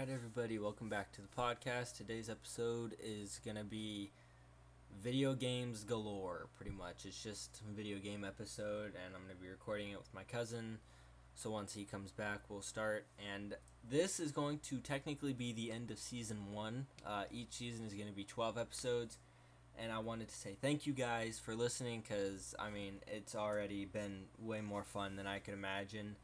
right, everybody, welcome back to the podcast. Today's episode is gonna be video games galore, pretty much. It's just a video game episode, and I'm gonna be recording it with my cousin. So once he comes back, we'll start. And this is going to technically be the end of season one. Uh, each season is gonna be 12 episodes, and I wanted to say thank you guys for listening, cause I mean it's already been way more fun than I could imagine,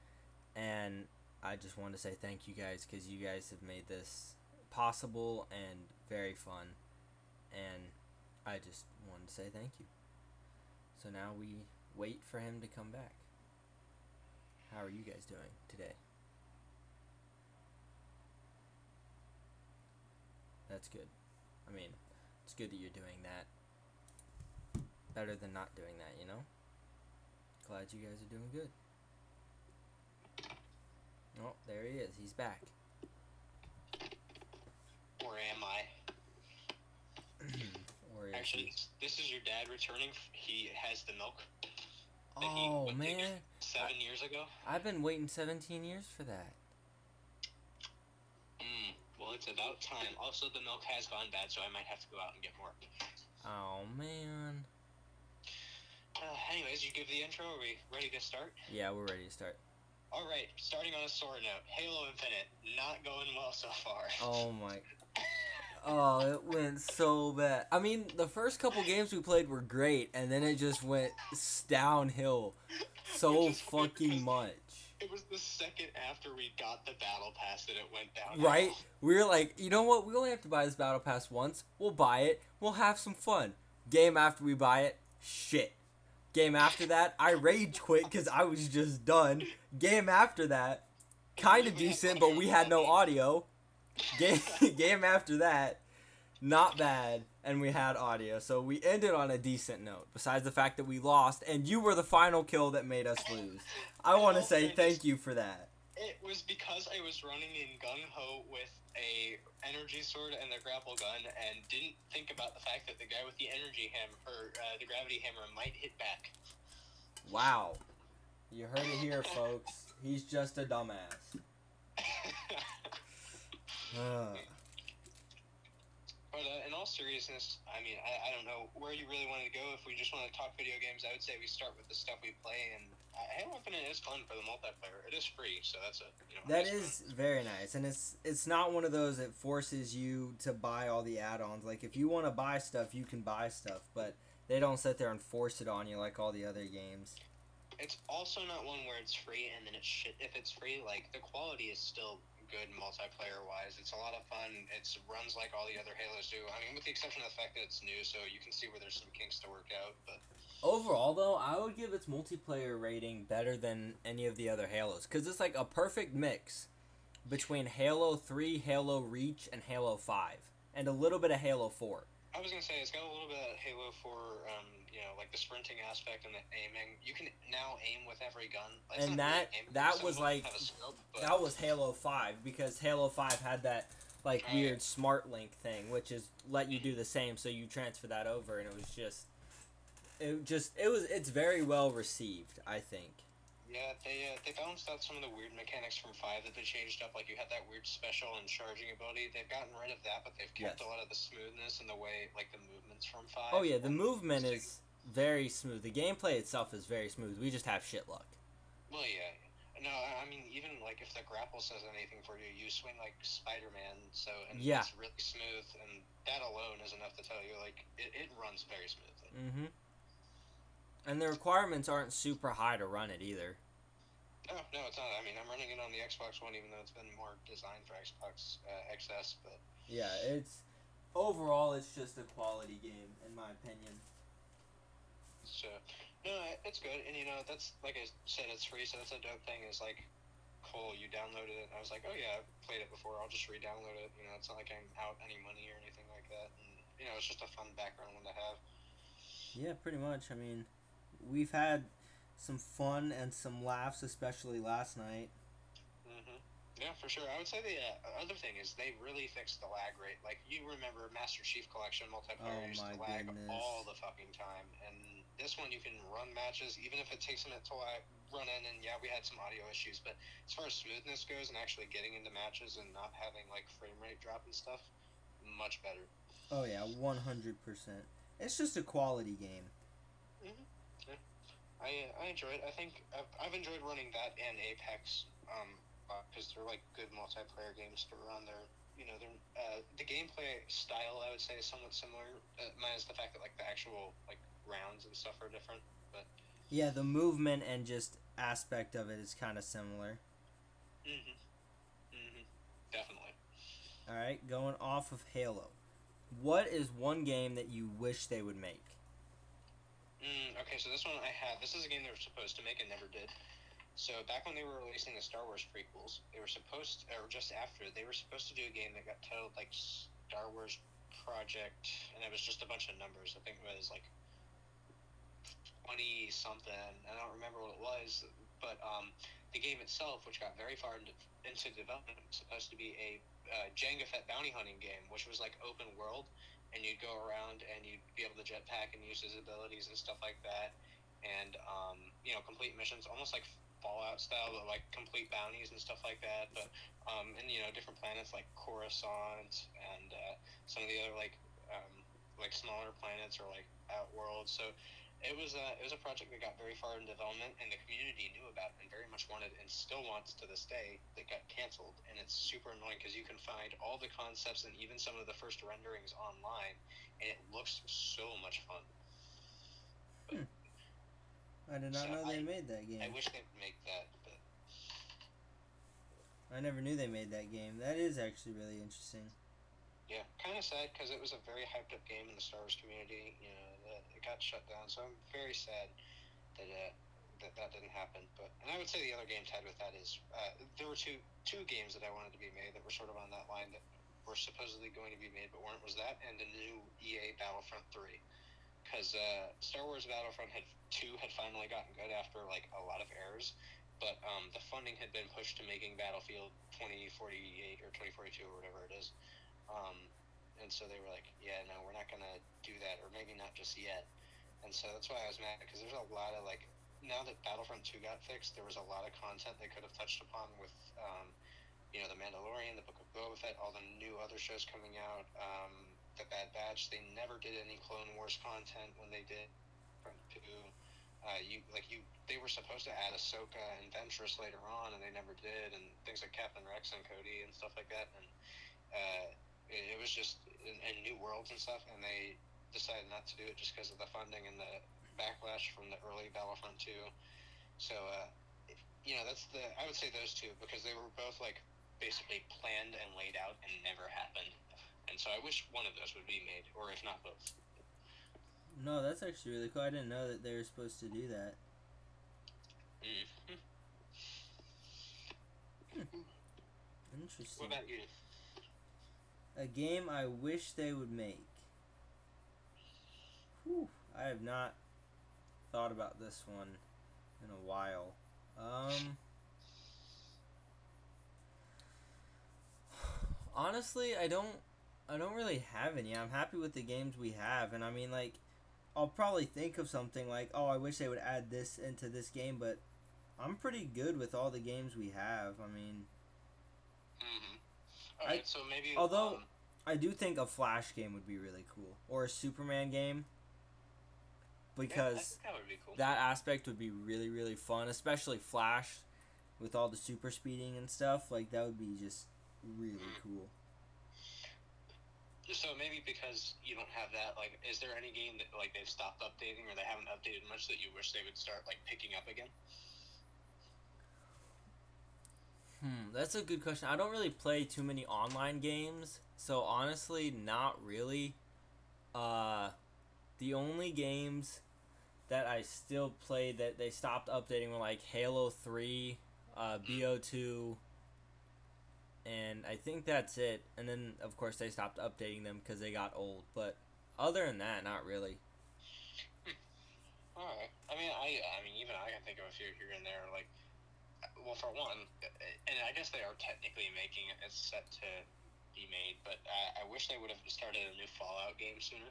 and I just want to say thank you guys because you guys have made this possible and very fun. And I just want to say thank you. So now we wait for him to come back. How are you guys doing today? That's good. I mean, it's good that you're doing that. Better than not doing that, you know? Glad you guys are doing good. Oh, there he is. He's back. Where am I? Where Actually, this is your dad returning. He has the milk Oh went to get man, seven years ago. I've been waiting 17 years for that. Mm, well, it's about time. Also, the milk has gone bad, so I might have to go out and get more. Oh man. Uh, anyways, you give the intro. Are we ready to start? Yeah, we're ready to start. All right, starting on a sore note. Halo Infinite not going well so far. Oh my. Oh, it went so bad. I mean, the first couple games we played were great, and then it just went downhill so Which is funny fucking much. It was the second after we got the battle pass that it went down. Right? We were like, you know what? We only have to buy this battle pass once. We'll buy it. We'll have some fun. Game after we buy it, shit. Game after that, I rage quit because I was just done. Game after that, kind of decent, but we had no audio. Game game after that, not bad, and we had audio. So we ended on a decent note. Besides the fact that we lost, and you were the final kill that made us lose. I want to say thank you for that. It was because I was running in gung ho with a energy sword and the grapple gun, and didn't think about the fact that the guy with the energy hammer or uh, the gravity hammer might hit back. Wow. You heard it here, folks. He's just a dumbass. Ugh. but uh, in all seriousness, I mean, I, I don't know where you really want to go. If we just want to talk video games, I would say we start with the stuff we play. And Halo Infinite is fun for the multiplayer. It is free, so that's a you know. That is very nice, and it's it's not one of those that forces you to buy all the add-ons. Like if you want to buy stuff, you can buy stuff, but they don't sit there and force it on you like all the other games. It's also not one where it's free and then it's shit. If it's free, like the quality is still good multiplayer wise. It's a lot of fun. It runs like all the other Halos do. I mean, with the exception of the fact that it's new, so you can see where there's some kinks to work out. But Overall, though, I would give its multiplayer rating better than any of the other Halos because it's like a perfect mix between Halo Three, Halo Reach, and Halo Five, and a little bit of Halo Four. I was gonna say it's got a little bit of Halo Four um, you know, like the sprinting aspect and the aiming. You can now aim with every gun. It's And not really that- that was like- scope, That was Halo Five because Halo Five had that like weird smart link thing, which is let you do the same, so you transfer that over, and it was just, it just it was it's very well received, I think. Yeah, they uh, they balanced out some of the weird mechanics from five that they changed up. Like you had that weird special and charging ability. They've gotten rid of that, but they've kept Yes. a lot of the smoothness and the way like the movements from five. Oh yeah, the movement is very smooth. The gameplay itself is very smooth. We just have shit luck. Well, yeah. No, I mean even like if the grapple says anything for you, you swing like Spider Man. So and Yeah. it's really smooth, and that alone is enough to tell you like it, it runs very smoothly. Mm-hmm. And the requirements aren't super high to run it either. No, no, it's not. I mean, I'm running it on the Xbox One, even though it's been more designed for Xbox uh, XS. But Yeah, it's overall it's just a quality game in my opinion. So, no, it's good, and you know that's like I said, it's free, so that's a dope thing. Is like, cool, you downloaded it. And I was like, oh yeah, I've played it before. I'll just re-download it. You know, it's not like I'm out any money or anything like that. And you know, it's just a fun background one to have. Yeah, pretty much. I mean, we've had some fun and some laughs, especially last night. hmm Yeah, for sure. I would say the uh, other thing is they really fixed the lag rate. Like you remember Master Chief Collection multiplayer Oh used to lag goodness. all the fucking time, and this one you can run matches even if it takes a minute to uh, run in. And yeah, we had some audio issues, but as far as smoothness goes and actually getting into matches and not having like frame rate drop and stuff, much better. Oh yeah, one hundred percent. It's just a quality game. Mm-hmm. I I enjoy it. I think I've, I've enjoyed running that and Apex, um, because they're like good multiplayer games to run. They're you know they're uh, the gameplay style I would say is somewhat similar, uh, minus the fact that like the actual like rounds and stuff are different. But Yeah, the movement and just aspect of it is kind of similar. mm-hmm. Mm-hmm. Definitely. All right, going off of Halo. What is one game that you wish they would make? Mm, okay, so this one I have. This is a game they were supposed to make and never did. So back when they were releasing the Star Wars prequels, they were supposed, or just after, they were supposed to do a game that got titled like Star Wars Project, and it was just a bunch of numbers. I think it was like twenty something. I don't remember what it was, but um, the game itself, which got very far into, into development, was supposed to be a uh, Jango Fett bounty hunting game, which was like open world, and you'd go around and you'd be able to jetpack and use his abilities and stuff like that, and um, you know complete missions, almost like Fallout style, but like complete bounties and stuff like that. But um, and you know different planets like Coruscant and uh, some of the other like um, like smaller planets or like outworlds. So it was a it was a project that got very far in development, and the community knew about it and very much wanted and still wants to this day. That got canceled, and it's super annoying because you can find all the concepts and even some of the first renderings online, and it looks so much fun. Hmm. I did not So know they I- made that game. I wish they'd make that, but I never knew they made that game. That is actually really interesting. yeah, kind of sad because it was a very hyped up game in the Star Wars community. You know, got shut down, so I'm very sad that uh, that that didn't happen. But and I would say the other game tied with that is uh, there were two two games that I wanted to be made that were sort of on that line that were supposedly going to be made but weren't. Was that and the new EA Battlefront three. Because uh, Star Wars Battlefront had two had finally gotten good after like a lot of errors, but um, the funding had been pushed to making Battlefield 2048 or 2042 or whatever it is. Um, and so they were like, yeah, no, we're not to do that, or maybe not just yet. And so that's why I was mad, because there's a lot of, like, now that Battlefront 2 got fixed, there was a lot of content they could have touched upon with, um, you know, The Mandalorian, The Book of Boba Fett, all the new other shows coming out, um, The Bad Batch. They never did any Clone Wars content when they did Battlefront 2. Uh, you like you, they were supposed to add Ahsoka and Ventress later on, and they never did, and things like Captain Rex and Cody and stuff like that. And uh, it, was just in, in new worlds and stuff, and they decided not to do it just because of the funding and the backlash from the early Battlefront 2. So, uh, you know, that's the I would say those two because they were both like basically planned and laid out and never happened. And so I wish one of those would be made, or if not both. No, that's actually really cool. I didn't know that they were supposed to do that. Mm. Interesting. What about you? A game I wish they would make. Whew, I have not thought about this one in a while. Um, honestly, I don't. I don't really have any. I'm happy with the games we have, and I mean, like, I'll probably think of something like, "Oh, I wish they would add this into this game," but I'm pretty good with all the games we have. I mean, Mm-hmm. Right, so maybe although- um, I do think a Flash game would be really cool, or a Superman game, because think that cool. that aspect would be really really fun, especially Flash, with all the super speeding and stuff. Like that would be just really Mm. cool. So maybe because you don't have that, like, is there any game that like they've stopped updating or they haven't updated much that you wish they would start like picking up again? Hmm, that's a good question. I don't really play too many online games, so honestly, not really. Uh, the only games that I still play that they stopped updating were like Halo Three, uh, Bo Two, and I think that's it. And then of course they stopped updating them because they got old. But other than that, not really. All right. I mean, I I mean, even I can think of a few here and there. Like, well, for one, and I guess they are technically making it. It's set to be made, but I, I wish they would have started a new Fallout game sooner.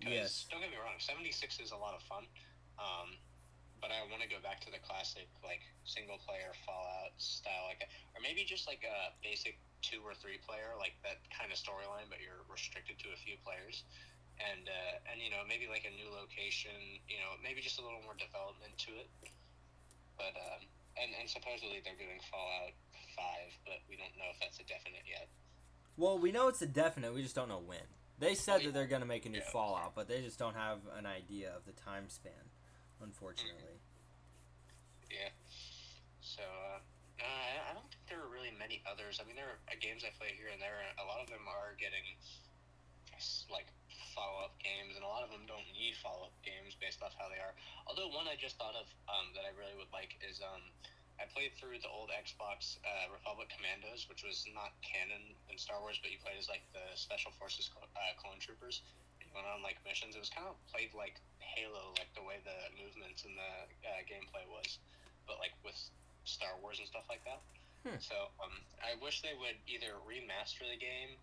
Yes. don't get me wrong, 76 is a lot of fun. Um, but I want to go back to the classic like single player Fallout style, like or maybe just like a basic two or three player, like that kind of storyline, but you're restricted to a few players. And uh, and you know maybe like a new location, you know maybe just a little more development to it. But um, and and supposedly they're doing Fallout Five, but we don't know if that's a definite yet. Well, we know it's a definite. We just don't know when. They said that they're gonna make a new Yeah. Fallout, but they just don't have an idea of the time span, unfortunately. Yeah. So, uh, uh, I I don't think there are really many others. I mean, there are uh, games I play here and there. and A lot of them are getting s- like follow-up games, and a lot of them don't need follow-up games based off how they are. Although one I just thought of um, that I really would like is um, I played through the old Xbox uh, Republic Commandos, which was not canon in Star Wars, but you played as like the Special Forces cl- uh, clone troopers. And you went on like missions. It was kind of played like Halo, like the way the movements and the uh, gameplay was, but like with Star Wars and stuff like that. Hmm. So um, I wish they would either remaster the game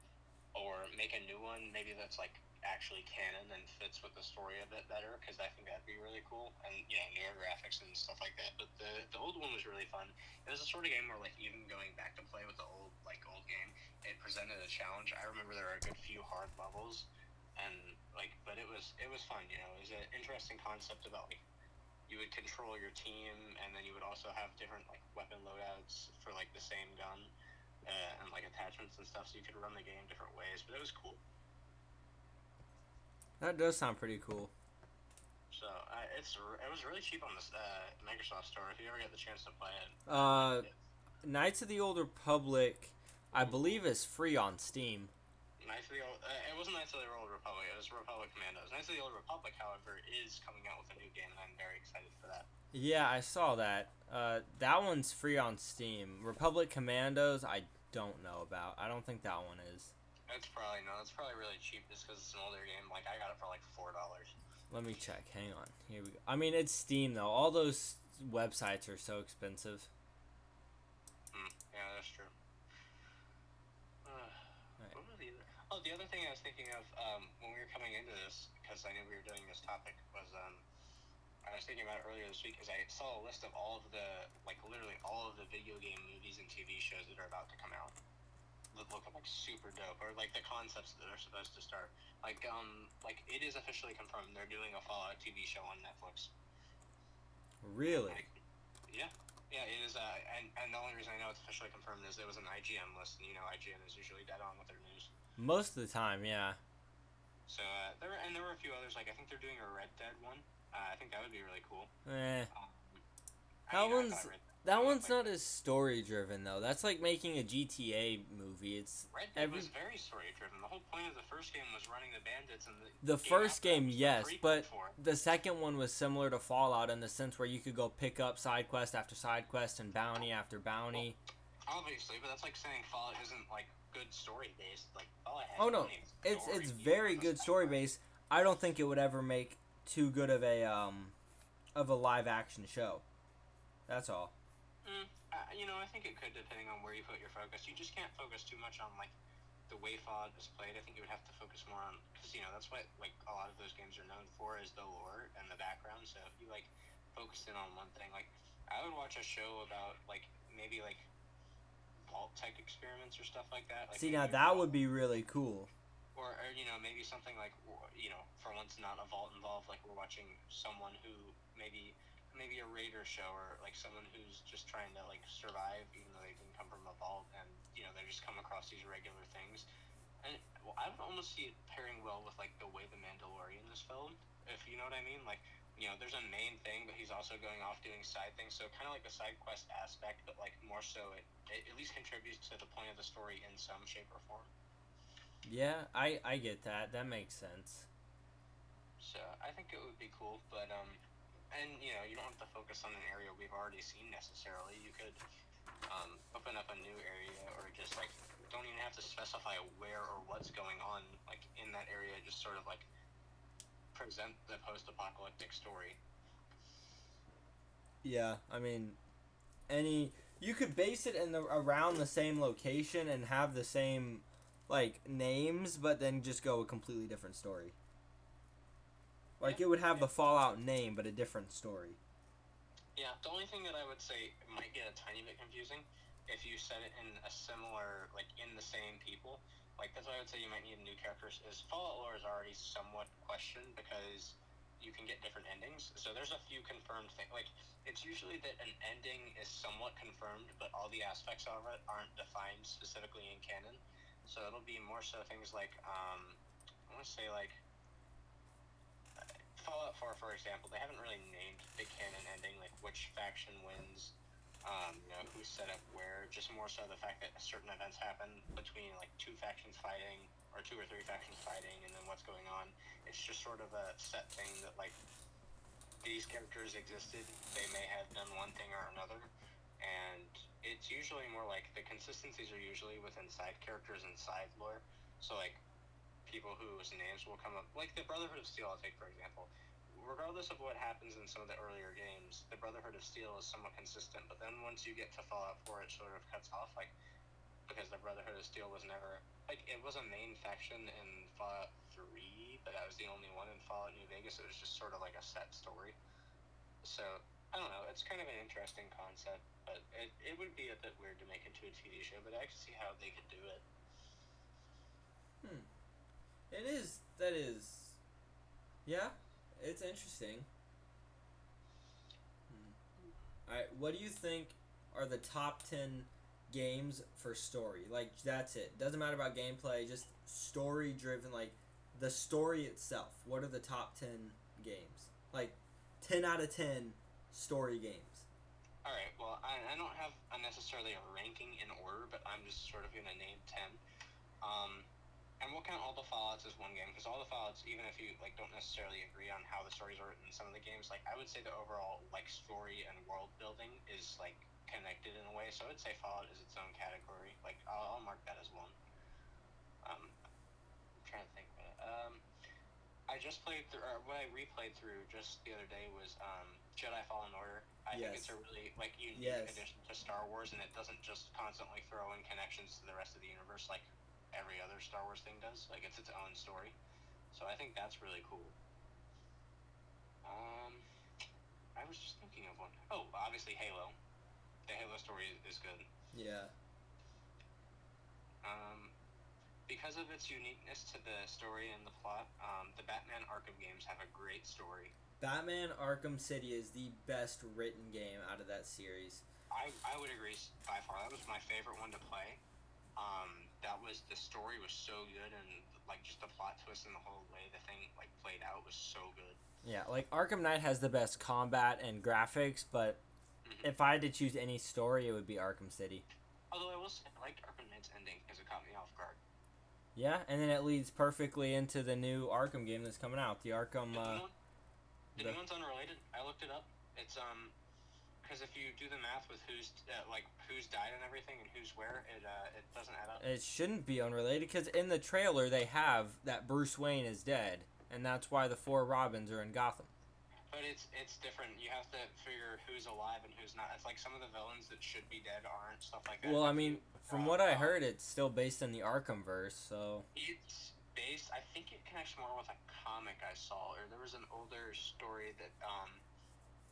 or make a new one, maybe that's like actually canon and fits with the story a bit better, because I think that'd be really cool. And you know, newer graphics and stuff like that. But the the old one was really fun. It was a sort of game where like even going back to play with the old like old game, it presented a challenge. I remember there were a good few hard levels, and like, but it was it was fun. You know, it was an interesting concept about like you would control your team, and then you would also have different like weapon loadouts for like the same gun. Uh, and like attachments and stuff, so you could run the game different ways. But it was cool. That does sound pretty cool. So uh, it's it was really cheap on this uh, Microsoft Store. If you ever get the chance to play it, Uh, Knights of the Old Republic, I believe, is free on Steam. Knights of the Old, uh, it wasn't Knights of the Old Republic. It was Republic Commandos. Knights of the Old Republic, however, is coming out with a new game, and I'm very excited for that. Yeah, I saw that. Uh, that one's free on Steam. Republic Commandos, I don't know about. I don't think that one is. It's probably no, it's probably really cheap just because it's an older game. Like I got it for like four dollars. Let me check. Hang on. Here we go. I mean, it's Steam though. All those websites are so expensive. Hmm. Yeah, that's true. Uh, Right. what was the other? Oh, the other thing I was thinking of um, when we were coming into this, because I knew we were doing this topic, was um, I was thinking about it earlier this week, because I saw a list of all of the, like literally all of the video game movies and TV shows that are about to come out. That look like super dope, or like the concepts that are supposed to start. Like um, like it is officially confirmed they're doing a Fallout TV show on Netflix. Really? Like, yeah, yeah, it is. Uh, and, and the only reason I know it's officially confirmed is it was an IGN list, and you know IGN is usually dead on with their news. Most of the time, yeah. So uh, there were, and there were a few others. Like I think they're doing a Red Dead one. Uh, I think that would be really cool. Eh. Um, That I mean, one's- Red, That one's like- not as story driven though. That's like making a GTA movie. It's Red Dead every- was very story driven. The whole point of the first game was running the bandits and the. the first game, yes, but the second one was similar to Fallout in the sense where you could go pick up side quest after side quest and bounty after bounty. obviously, but that's like saying Fallout isn't like good story based. Like Fallout Oh no, it's it's very good story based. I don't think it would ever make too good of a um of a live action show. That's all. Mm, uh, you know, I think it could, depending on where you put your focus. You just can't focus too much on like the way Fallout is played. I think you would have to focus more on because you know that's what like a lot of those games are known for is the lore and the background. So if you like focused in on one thing, like I would watch a show about like maybe like Vault-Tec experiments or stuff like that. Like See now that would be really cool. or, or you know maybe something like you know for once not a vault involved like we're watching someone who maybe maybe a raider show or like someone who's just trying to like survive even though they didn't come from a vault and you know they just come across these regular things and well, I would almost see it pairing well with like the way the Mandalorian is filmed if you know what I mean like you know there's a main thing but he's also going off doing side things so kind of like a side quest aspect but like more so it, it at least contributes to the point of the story in some shape or form Yeah, I I get that. That makes sense. So I think it would be cool, but um, and you know you don't have to focus on an area we've already seen necessarily. You could um, open up a new area, or just like don't even have to specify where or what's going on like in that area. Just sort of like present the post-apocalyptic story. Yeah, I mean, any you could base it in the around the same location and have the same like names, but then just go a completely different story. Like it would have the Fallout name, but a different story. Yeah, the only thing that I would say might get a tiny bit confusing if you set it in a similar, like in the same people. Like that's why I would say you might need new characters. Is Fallout lore is already somewhat questioned because you can get different endings. So there's a few confirmed things. Like it's usually that an ending is somewhat confirmed, but all the aspects of it aren't defined specifically in canon. So it'll be more so things like um, I want to say like Fallout 4, for example, they haven't really named the canon ending, like which faction wins, um, you know, who's set up where. Just more so the fact that certain events happen between like two factions fighting or two or three factions fighting, and then what's going on. It's just sort of a set thing that like these characters existed. They may have done one thing or another, and it's usually more like the consistencies are usually within side characters and side lore. So like people whose names will come up, like the Brotherhood of Steel. I'll take for example. Regardless of what happens in some of the earlier games, the Brotherhood of Steel is somewhat consistent. But then once you get to Fallout 4, it sort of cuts off, like because the Brotherhood of Steel was never like it was a main faction in Fallout 3, but that was the only one in Fallout New Vegas. It was just sort of like a set story. So I don't know. It's kind of an interesting concept, but it, it would be a bit weird to make into a TV show. But I can see how they could do it. Hmm. It is. That is. Yeah, it's interesting. Hmm. All right, what do you think are the top ten games for story? Like that's it. Doesn't matter about gameplay. Just story driven. Like the story itself. What are the top ten games? Like ten out of ten story games. All right. Well, I, I don't have a necessarily a ranking in order, but I'm just sort of to name ten. Um, and we'll count all the Fallout's as one game because all the Fallout's, even if you like don't necessarily agree on how the stories are written in some of the games, like I would say the overall like story and world building is like connected in a way. So I would say Fallout is its own category. Like I'll, I'll mark that as one. Um, I'm trying to think. Um, I just played through, or what I replayed through just the other day was um, Jedi Fallen Order. I think it's a really like unique Yes. addition to Star Wars, and it doesn't just constantly throw in connections to the rest of the universe like every other Star Wars thing does. Like it's its own story. So I think that's really cool. Um, I was just thinking of one. Oh, obviously Halo. The Halo story is good. Yeah. Um, because of its uniqueness to the story and the plot, um, the Batman Arkham games have a great story. Batman Arkham City is the best written game out of that series. I, I would agree by far. That was my favorite one to play. Um, that was the story was so good and like just the plot twist and the whole way the thing like played out was so good. Yeah, like Arkham Knight has the best combat and graphics, but Mhm. if I had to choose any story, it would be Arkham City. Although I will say I liked Arkham Knight's ending because it caught me off guard. Yeah, and then it leads perfectly into the new Arkham game that's coming out. The Arkham. the, new Uh, one, the, the- new one's unrelated. I looked it up. It's um because if you do the math with who's uh, like who's died and everything and who's where, it uh, it doesn't add up. it shouldn't be unrelated because in the trailer they have that Bruce Wayne is dead, and that's why the four Robins are in Gotham. But it's it's different. You have to figure who's alive and who's not. It's like some of the villains that should be dead aren't stuff like that. Well, I mean, from what I uh, heard, it's still based in the Arkham verse, so it's based. I think it connects more with a comic I saw, or there was an older story that um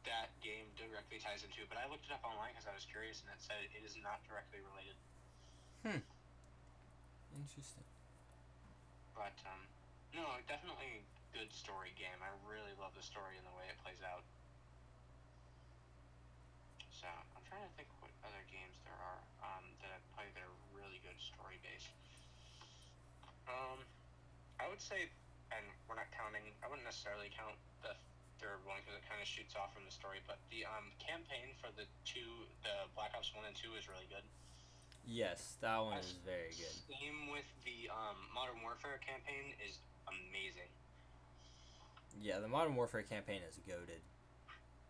that game directly ties into. But I looked it up online because I was curious, and it said it is not directly related. Hmm. Interesting. But um, no, definitely good story game. I really love the story and the way it plays out. So I'm trying to think what other games there are um, that I've played that are really good story based. Um, I would say, and we're not counting. I wouldn't necessarily count the third one because it kind of shoots off from the story. But the um, campaign for the two, the Black Ops One and Two, is really good. Yes, that one is very good. Same with the um, Modern Warfare campaign is amazing. Yeah, the Modern Warfare campaign is goaded.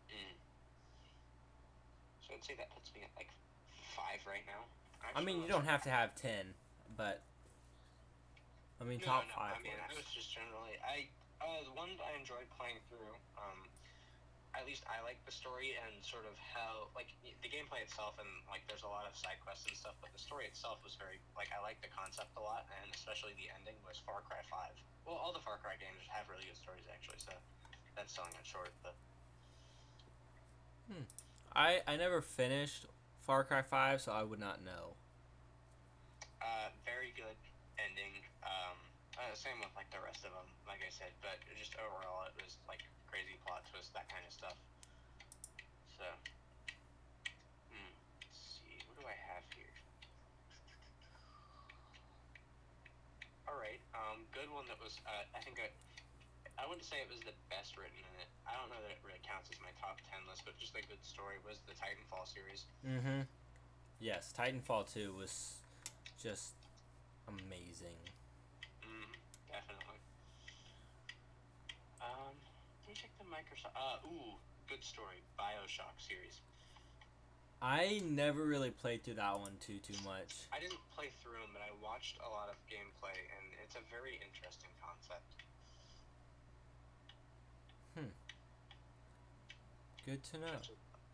Mm. So I'd say that puts me at like five right now. I mean, you don't have to have ten, but I mean, no, top no, five. I mean, I was just generally I uh, the one I enjoyed playing through. Um, at least I like the story and sort of how like the gameplay itself and like there's a lot of side quests and stuff, but the story itself was very like I like the concept a lot and especially the ending was Far Cry Five. Well, all the Far Cry games have really good stories actually. So that's selling it short. But I I never finished Far Cry Five, so I would not know. uh, very good uh, same with like the rest of them, like I said. But just overall, it was like crazy plot twist, that kind of stuff. So, hmm, let's see, what do I have here? All right, um, good one that was. Uh, I think I, I wouldn't say it was the best written in it. I don't know that it really counts as my top ten list, but just a good story was the Titanfall series. Mm-hmm. Yes, Titanfall Two was just amazing. Definitely. Um, let me check the Microsoft. Uh, ooh, good story. Bioshock series. I never really played through that one too too much. I didn't play through them, but I watched a lot of gameplay, and it's a very interesting concept. Hmm. Good to know.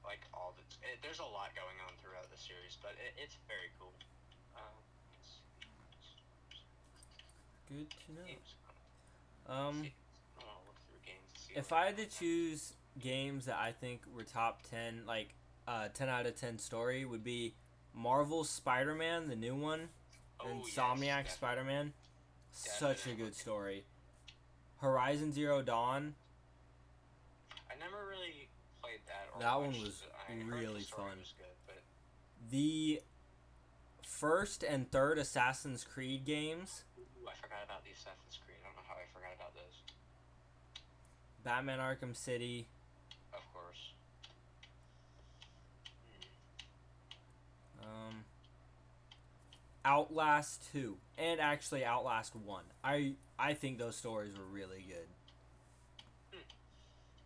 Like all the, it, there's a lot going on throughout the series, but it, it's very cool. Uh, let's see. Good to know. Um, I want to look through games. To see if I had to choose games that I think were top ten, like uh, ten out of ten story, would be Marvel Spider-Man, the new one, Oh, yes, Insomniac Spider-Man. Such a good story. Horizon Zero Dawn. I never really played that. Or That one was it. I heard the really fun. Was good, but The first and third Assassin's Creed games. Ooh, I forgot about the Assassin's Creed. I don't know how I forgot about those. Batman Arkham City. Of course. Hmm. Um, Outlast 2 and actually Outlast 1. I I think those stories were really good.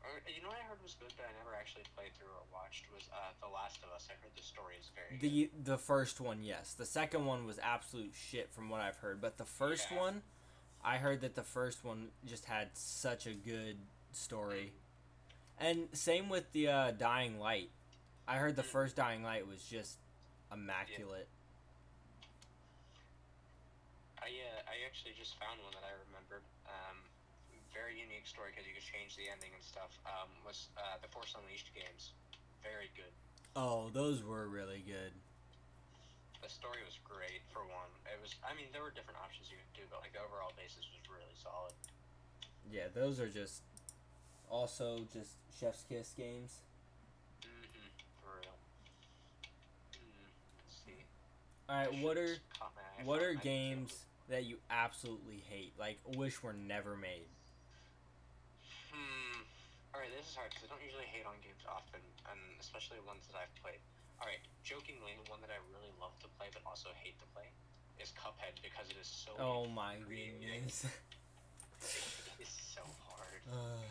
Or, you know what I heard was good that I never actually played through or watched was uh, The Last of Us. I heard the story is very good. The the first one, yes. The second one was absolute shit from what I've heard, but the first Yeah. one, I heard that the first one just had such a good story. And same with the uh, Dying Light. I heard the Mm. first Dying Light was just immaculate. I uh, I actually just found one that I remembered. Um, very unique story because you could change the ending and stuff. Um, was uh, the Force Unleashed games. Very good. Oh, those were really good. The story was great for one. It was. I mean, there were different options you could do, but like the overall basis was really solid. Yeah, those are just also just chef's kiss games. Mm-hmm. For real. Mm, let's see. All right, what are Just caught my eye what are games that you absolutely hate? Like wish were never made. Hmm. All right, this is hard because I don't usually hate on games often, and especially ones that I've played. All right, jokingly, the one that I really love to play but also hate to play is Cuphead because it is so. Oh my goodness. It is so hard. Ugh.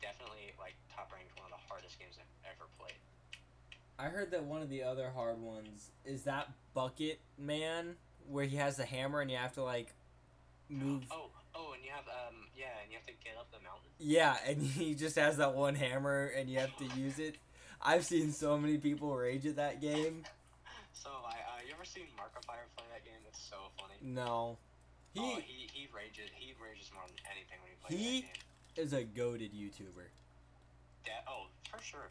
Definitely like top ranked one of the hardest games I've ever played. I heard that one of the other hard ones is that bucket man where he has the hammer and you have to like move. Oh, oh, and you have um yeah, and you have to get up the mountain. Yeah, and he just has that one hammer and you have to use it. I've seen so many people rage at that game. So I uh, you ever seen Markiplier play that game? It's so funny. No. He oh, he he rages. He rages more than anything when he plays He- that game. He is a goaded YouTuber. That, oh, for sure.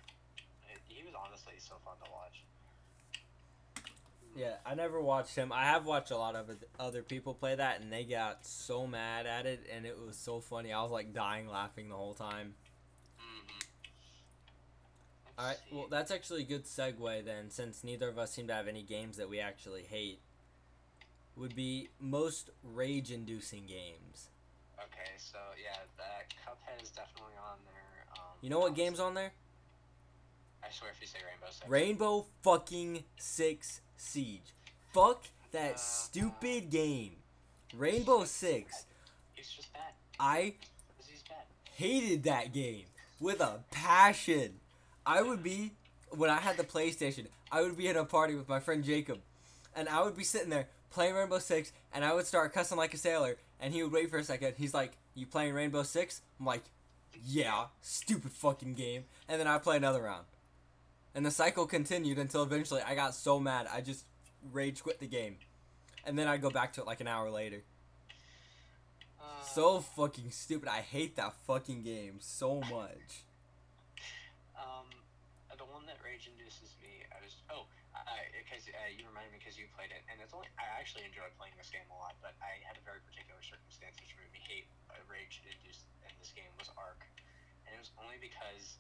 He was honestly so fun to watch. Yeah, I never watched him. I have watched a lot of other people play that, and they got so mad at it, and it was so funny. I was like dying laughing the whole time. All right, well, that's actually a good segue then, since neither of us seem to have any games that we actually hate. Would be most rage-inducing games. Okay, so yeah, that Cuphead is definitely on there. Um, You know what game's on there? I swear, if you say Rainbow Six. Rainbow fucking Six Siege. Fuck that Uh, stupid game. Rainbow Six. He's just bad. I He's bad. hated that game with a passion. I would be when I had the PlayStation. I would be in a party with my friend Jacob, and I would be sitting there playing Rainbow Six, and I would start cussing like a sailor, and he would wait for a second. He's like, "You playing Rainbow Six? I'm like, "Yeah, stupid fucking game." And then I play another round, and the cycle continued until eventually I got so mad I just rage quit the game, and then I'd go back to it like an hour later. Uh, So fucking stupid. I hate that fucking game so much. Um, the one that rage induces me, I was oh, because uh, you reminded me because you played it, and it's only I actually enjoyed playing this game a lot, but I had a very particular circumstance which made me hate uh, rage induced in this game was Ark, and it was only because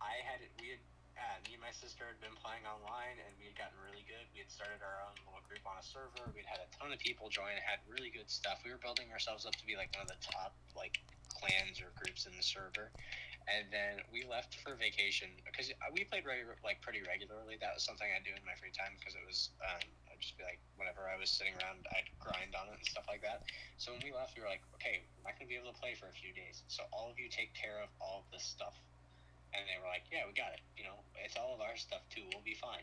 I had we had uh, me and my sister had been playing online, and we had gotten really good. We had started our own little group on a server. We'd had a ton of people join. And had really good stuff. We were building ourselves up to be like one of the top like clans or groups in the server and then we left for vacation because we played regu- like pretty regularly. That was something I'd do in my free time because it was um, I'd just be like whenever I was sitting around, I'd grind on it and stuff like that. So when we left, we were like, okay, I'm not gonna be able to play for a few days. So all of you take care of all of this stuff. And they were like, yeah, we got it. You know, it's all of our stuff too. We'll be fine.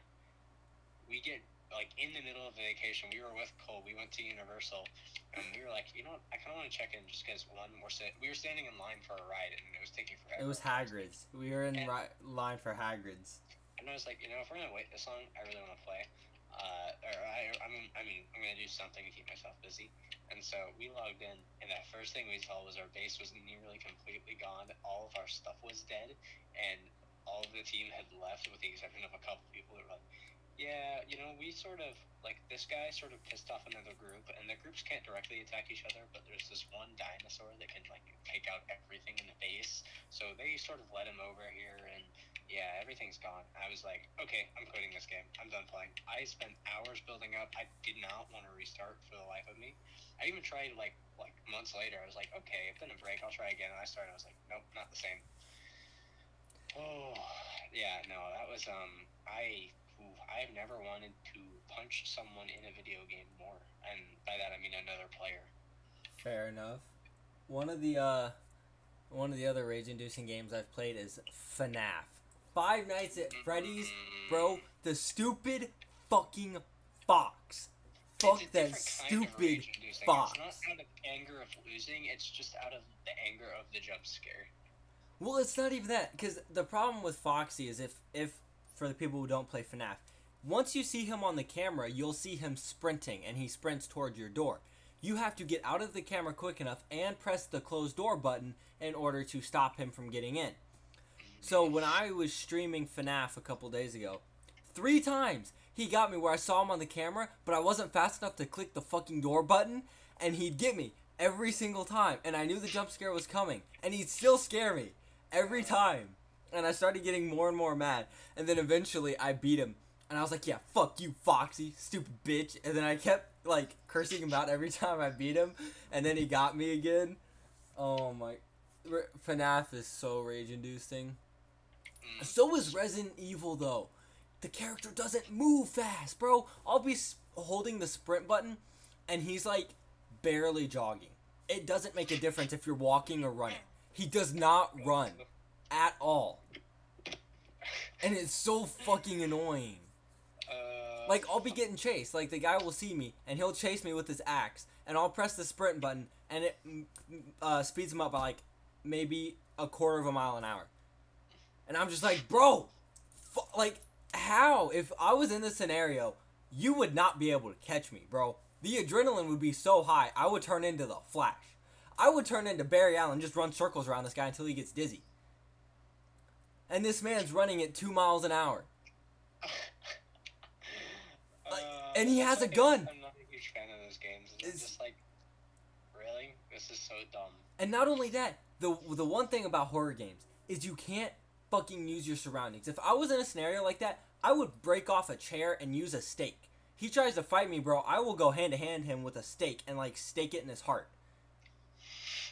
We get like in the middle of the vacation. We were with Cole. We went to Universal, and we were like, you know, what? I kind of want to check in just because one, we're we were standing in line for a ride, and it was taking forever. It was Hagrid's. We were in And- ri- line for Hagrid's. And I was like, you know, if we're gonna wait this long, I really want to play. Uh, or I, I'm, I mean, I'm gonna do something to keep myself busy. And so we logged in, and that first thing we saw was our base was nearly completely gone. All of our stuff was dead, and all of the team had left, with the exception of a couple people that were like, "Yeah, you know, we sort of like this guy sort of pissed off another group, and the groups can't directly attack each other, but there's this one dinosaur that can like take out everything in the base. So they sort of led him over here, and yeah, everything's gone. I was like, okay, I'm quitting this game. I'm done playing. I spent hours building up. I did not want to restart for the life of me. I even tried like like months later. I was like, okay, it's been a break. I'll try again. And I started. I was like, nope, not the same. Oh, yeah, no, that was um, I ooh, I have never wanted to punch someone in a video game more, and by that I mean another player. Fair enough. One of the uh, one of the other rage-inducing games I've played is FNAF. Five Nights at Freddy's, bro. The stupid fucking fox. Fuck that different kind of stupid fox. It's not out of anger of losing. It's just out of the anger of the jump scare. Well, it's not even that because the problem with Foxy is if if for the people who don't play FNAF, once you see him on the camera, you'll see him sprinting and he sprints towards your door. You have to get out of the camera quick enough and press the close door button in order to stop him from getting in. So when I was streaming FNAF a couple days ago, three times he got me where I saw him on the camera, but I wasn't fast enough to click the fucking door button, and he'd get me every single time. And I knew the jump scare was coming, and he'd still scare me every time. And I started getting more and more mad, and then eventually I beat him, and I was like, "Yeah, fuck you, Foxy, stupid bitch." And then I kept like cursing him out every time I beat him, and then he got me again. Oh my, FNAF is so rage-inducing. Mm. So is Resident Evil though. The character doesn't move fast, bro. I'll be holding the sprint button and he's like barely jogging. It doesn't make a difference if you're walking or running. He does not run at all. And it's so fucking annoying. Uh, Like I'll be getting chased. Like the guy will see me and he'll chase me with his axe and I'll press the sprint button and it uh, speeds him up by like maybe a quarter of a mile an hour. And I'm just like, bro, fu- like how? If I was in this scenario, you would not be able to catch me, bro. The adrenaline would be so high, I would turn into the Flash. I would turn into Barry Allen, just run circles around this guy until he gets dizzy. And this man's running at two miles an hour. uh, and he has a gun. I'm not a huge fan of those games. It's, It's- just like, really, this is so dumb. And not only that, the the one thing about horror games is you can't fucking use your surroundings. If I was in a scenario like that, I would break off a chair and use a stake. He tries to fight me, bro. I will go hand to hand him with a stake and like stake it in his heart.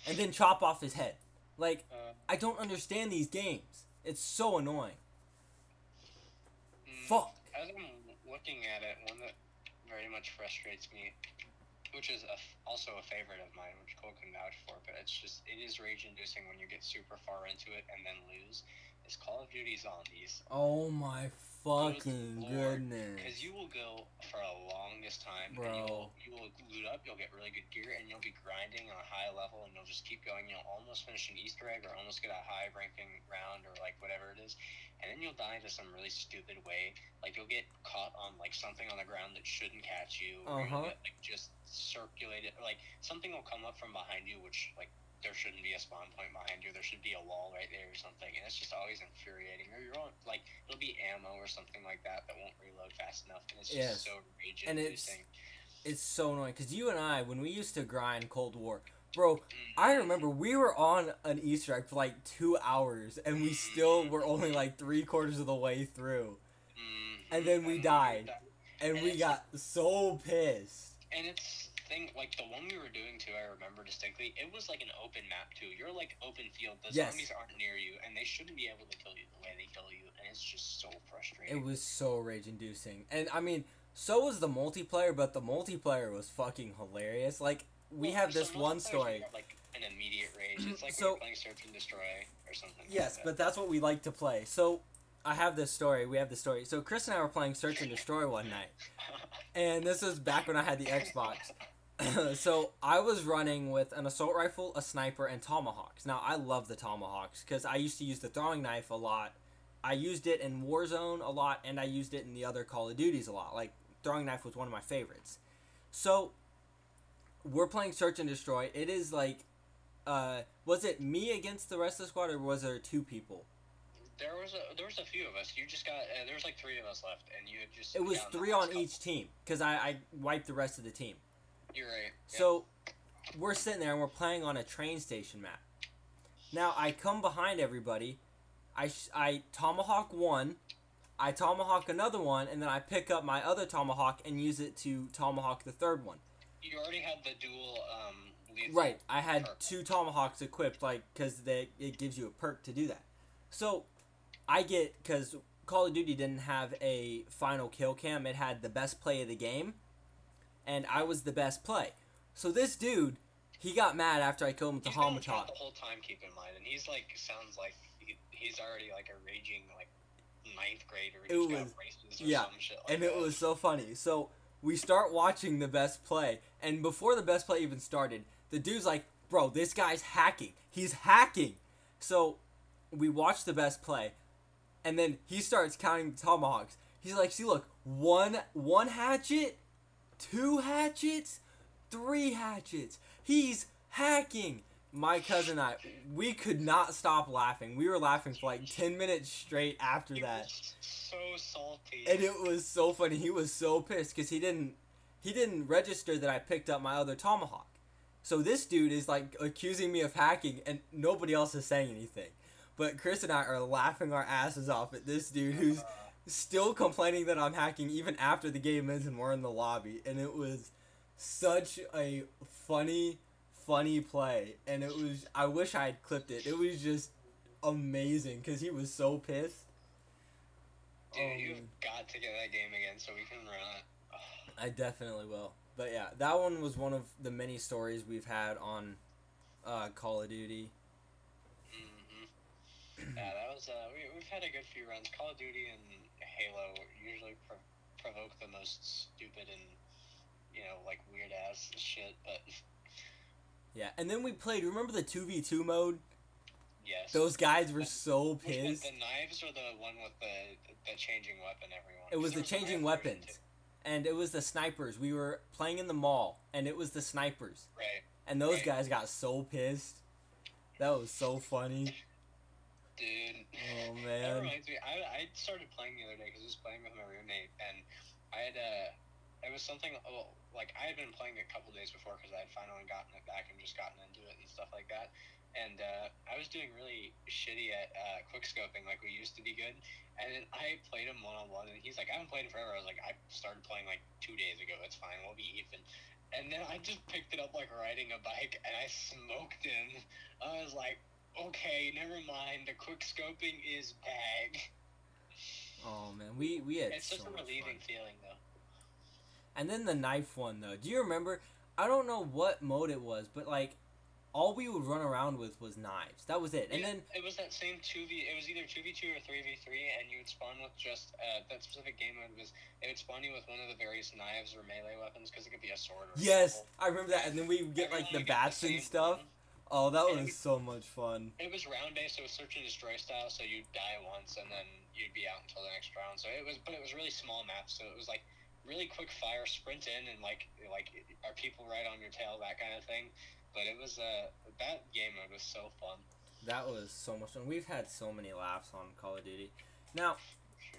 And then chop off his head. Like Uh, I don't understand these games. It's so annoying. mm, Fuck. As I'm looking at it, one that very much frustrates me, which is a, also a favorite of mine, which Cole can vouch for, but it's just it is rage inducing when you get super far into it and then lose. Is Call of Duty Zombies. Oh my fucking Lord. goodness. Because you will go for a longest time, and Bro. you will you will loot up, you'll get really good gear, and you'll be grinding on a high level, and you'll just keep going. You'll almost finish an Easter egg, or almost get a high ranking round, or like whatever it is, and then you'll die to some really stupid way. Like you'll get caught on like something on the ground that shouldn't catch you, or you'll uh-huh. get like just circulated. Like something will come up from behind you, which like there shouldn't be a spawn point behind you. There should be a wall right there or something, and it's just always infuriating. Or you're on like it'll be ammo or something like that that won't reload fast enough, and it's just Yes. so rage And it's- inducing. It's so annoying because you and I, when we used to grind Cold War, bro, I remember we were on an Easter egg for like two hours and we still were only like three quarters of the way through. Mhm. And then we died. And And we got so pissed. And it's thing like the one we were doing too. I remember distinctly. It was like an open map too. You're like open field. The Yes. zombies aren't near you, and they shouldn't be able to kill you the way they kill you. And it's just so frustrating. It was so rage inducing. And I mean, so was the multiplayer, but the multiplayer was fucking hilarious. Like, we Well, have this one story. like an immediate rage. It's like So- playing Search and Destroy or something. Yes, like but that's what we like to play. So, I have this story. We have this story. So, Chris and I were playing Search and Destroy one night. And this was back when I had the Xbox. so I was running with an assault rifle, a sniper, and tomahawks. Now I love the tomahawks because I used to use the throwing knife a lot. I used it in Warzone a lot, and I used it in the other Call of Duties a lot. Like throwing knife was one of my favorites. So we're playing Search and Destroy. It is like, uh, was it me against the rest of the squad, or was there two people? there was a there was a few of us. You just got uh, there was like three of us left, and you had just It was three on each team because I, I wiped the rest of the team. You're right. yeah. So we're sitting there and we're playing on a train station map. Now I come behind everybody. I sh- I tomahawk one, I tomahawk another one, and then I pick up my other tomahawk and use it to tomahawk the third one. you already had the dual um. Right. I had perk. two tomahawks equipped, like because they it gives you a perk to do that. So I get because Call of Duty didn't have a final kill cam. It had the best play of the game, and I was the best play. So this dude, he got mad after I killed him with the He's Hamatot. the whole time. Keep in mind, and he's like sounds like he, he's already like a raging like ninth grader. It was- or yeah, some shit like and it was so funny. So we start watching the best play, and before the best play even started, the dude's like, "Bro, this guy's hacking. He's hacking." So we watch the best play, and then he starts counting the tomahawks. He's like, "See, look, one one hatchet, two hatchets, three hatchets. He's hacking." My cousin and I, we could not stop laughing. We were laughing for like ten minutes straight after He that so salty. and it was so funny. He was so pissed because he didn't he didn't register that I picked up my other tomahawk. So this dude is like accusing me of hacking, and nobody else is saying anything. But Chris and I are laughing our asses off at this dude who's still complaining that I'm hacking even after the game ends and we're in the lobby. And it was such a funny, funny play. And it was I wish I had clipped it. It was just amazing because he was so pissed. dude, Oh, you've got to get that game again so we can run it. I definitely will. But yeah, that one was one of the many stories we've had on uh, Call of Duty. hmm yeah, that was. Uh, we, we've had a good few runs. Call of Duty and Halo usually pro- provoke the most stupid and you know like weird ass shit. But Yeah, and then we played. Remember the two v two mode? yes, Those guys were so pissed. the knives or the one with the the changing weapon? Everyone. It was the changing weapons, and it was the snipers. We were playing in the mall, and it was the snipers. Right, and those Right. guys got so pissed. That was so funny. dude. Oh man, That reminds me. I, I started playing the other day because I was playing with my roommate, and I had uh, it was something. Oh, like I had been playing a couple days before because I had finally gotten it back and just gotten into it and stuff like that. And uh, I was doing really shitty at uh, quick scoping, like we used to be good. And then I played him one on one, and he's like, "I haven't played it forever." I was like, "I started playing like two days ago. It's fine. We'll be even." And then I just picked it up like riding a bike, and I smoked him. I was like, "Okay, never mind. The quick scoping is bag." Oh man, we we had It's so such a relieving fun. feeling, though. And then the knife one though. Do you remember? I don't know what mode it was, but like all we would run around with was knives. That was it. And Yeah, then it was that same two v. It was either two v two or three v three, and you would spawn with just uh, that specific game mode was it would spawn you with one of the various knives or melee weapons because it could be a sword. Or yes, rifle. I remember that. And then we would get like the bats and stuff. one. Oh, that And was so much fun. It was round based, so it was search and destroy style. So you'd die once, and then you'd be out until the next round. So it was, but it was really small maps. So it was like really quick fire, sprint in, and like like are people right on your tail, that kind of thing. But it was uh that game mode was so fun. That was so much fun. We've had so many laughs on Call of Duty. Now,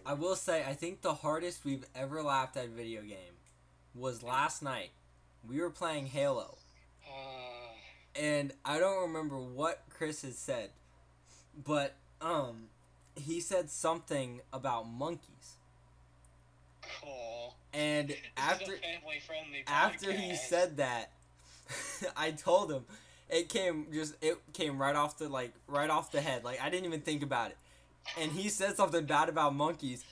I will say, I think the hardest we've ever laughed at a video game was last night. We were playing Halo, Uh, and I don't remember what Chris has said, but um, he said something about monkeys, cool. and after after he said that, I told him it came just it came right off the like right off the head. Like I didn't even think about it. And he said something bad about monkeys,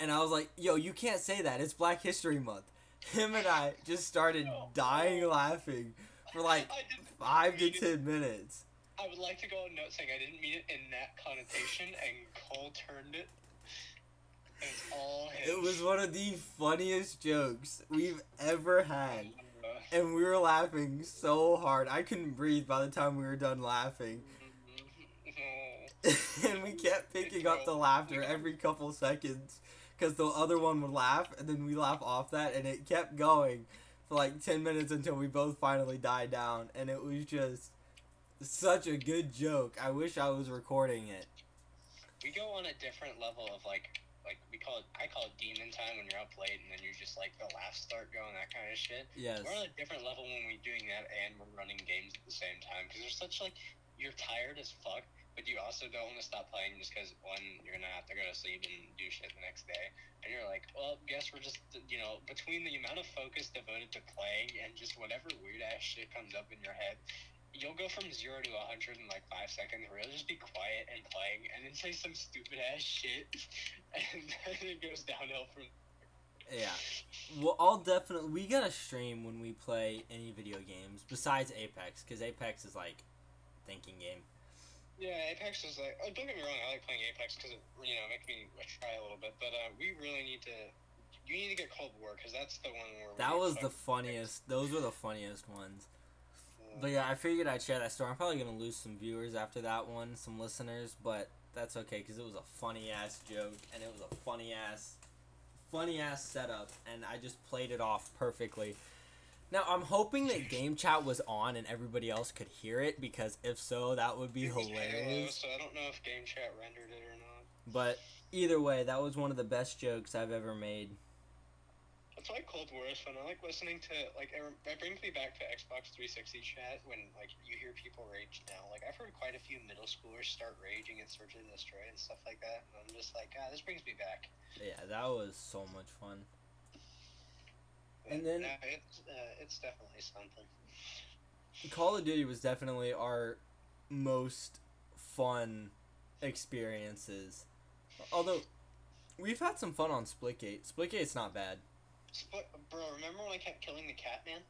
and I was like, "Yo, you can't say that. It's Black History Month." Him and I just started dying laughing for like five to it- ten minutes. I would like to go on note saying I didn't mean it in that connotation, and Cole turned it. All him. It was one of the funniest jokes we've ever had. Uh, And we were laughing so hard. I couldn't breathe by the time we were done laughing. and we kept picking up the laughter every couple seconds because the other one would laugh and then we laugh off that and it kept going for like 10 minutes until we both finally died down and it was just such a good joke. I wish i was recording it. We go on a different level of like like we call it I call it demon time when you're up late and then you're just like the laughs start going that kind of shit. yes. We're on a different level when we're doing that and we're running games at the same time because there's such like you're tired as fuck, but you also don't want to stop playing just because one you're gonna have to go to sleep and do shit the next day, and you're like, well, guess we're just you know between the amount of focus devoted to playing and just whatever weird ass shit comes up in your head. You'll go from zero to a hundred in like five seconds, where you'll just be quiet and playing, and then say some stupid ass shit, and then it goes downhill from yeah. Well i'll definitely we gotta stream when we play any video games besides apex because apex is like thinking game Yeah, Apex is like. Oh, don't get me wrong. I like playing Apex because it, you know, makes me try a little bit. But uh, we really need to. You need to get Cold War because that's the one where. that was the funniest those were the funniest ones Uh, But yeah, I figured I'd share that story. I'm probably gonna lose some viewers after that one, some listeners, but that's okay because it was a funny ass joke and it was a funny ass, funny ass setup, and I just played it off perfectly. Now I'm hoping that game chat was on and everybody else could hear it because if so, that would be was Halo, hilarious. so I don't know if Game Chat rendered it or not. But either way, that was one of the best jokes I've ever made. That's why Cold War is fun. I like listening to like it, brings me back to Xbox 360 chat when like you hear people rage now. Like I've heard quite a few middle schoolers start raging at Search and Destroy and stuff like that, and I'm just like, ah, this brings me back. Yeah, that was so much fun. And then- no, it's uh, it's definitely something. Call of Duty was definitely our most fun experiences. Although we've had some fun on Splitgate. Splitgate's not bad. Split, bro, remember when I kept killing the cat man?